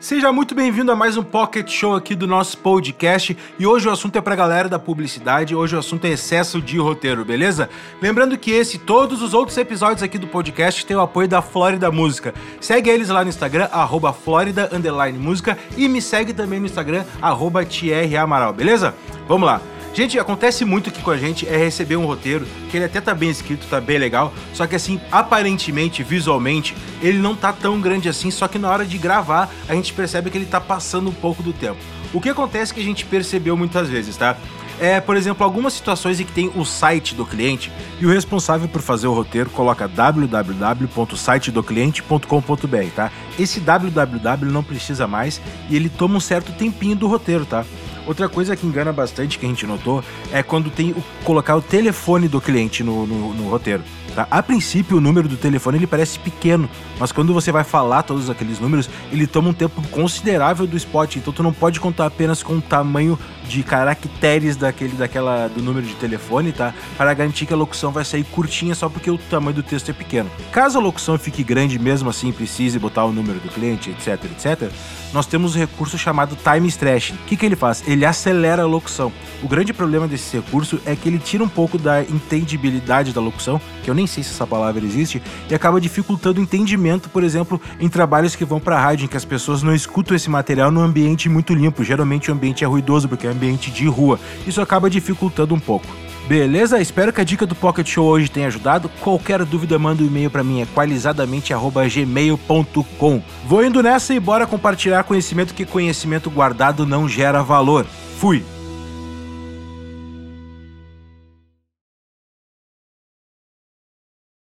Seja muito bem-vindo a mais um Pocket Show aqui do nosso podcast. E hoje o assunto é pra galera da publicidade, hoje o assunto é excesso de roteiro, beleza? Lembrando que esse e todos os outros episódios aqui do podcast têm o apoio da Flórida Música. Segue eles lá no Instagram, arroba Flórida Música, e me segue também no Instagram, arroba Amaral, beleza? Vamos lá. Gente, acontece muito aqui com a gente é receber um roteiro que ele até tá bem escrito, tá bem legal, só que assim, aparentemente, visualmente, ele não tá tão grande assim, só que na hora de gravar, a gente percebe que ele tá passando um pouco do tempo. O que acontece que a gente percebeu muitas vezes, tá? É, por exemplo, algumas situações em que tem o site do cliente e o responsável por fazer o roteiro coloca www.sitedocliente.com.br, tá? Esse www não precisa mais e ele toma um certo tempinho do roteiro, tá? Outra coisa que engana bastante, que a gente notou, é quando tem o, colocar o telefone do cliente no, no, no roteiro. Tá? A princípio, o número do telefone ele parece pequeno, mas quando você vai falar todos aqueles números, ele toma um tempo considerável do spot. Então, tu não pode contar apenas com o tamanho de caracteres daquele, daquela, do número de telefone, tá? Para garantir que a locução vai sair curtinha só porque o tamanho do texto é pequeno. Caso a locução fique grande mesmo assim, precise botar o número do cliente, etc, etc, nós temos um recurso chamado time stretching. O que, que ele faz? Ele acelera a locução. O grande problema desse recurso é que ele tira um pouco da entendibilidade da locução, que eu nem sei se essa palavra existe, e acaba dificultando o entendimento, por exemplo, em trabalhos que vão para rádio, em que as pessoas não escutam esse material num ambiente muito limpo. Geralmente o ambiente é ruidoso porque é ambiente de rua. Isso acaba dificultando um pouco. Beleza? Espero que a dica do Pocket Show hoje tenha ajudado. Qualquer dúvida, manda um e-mail para mim, equalizadamente@gmail.com. Vou indo nessa e bora compartilhar conhecimento que conhecimento guardado não gera valor. Fui.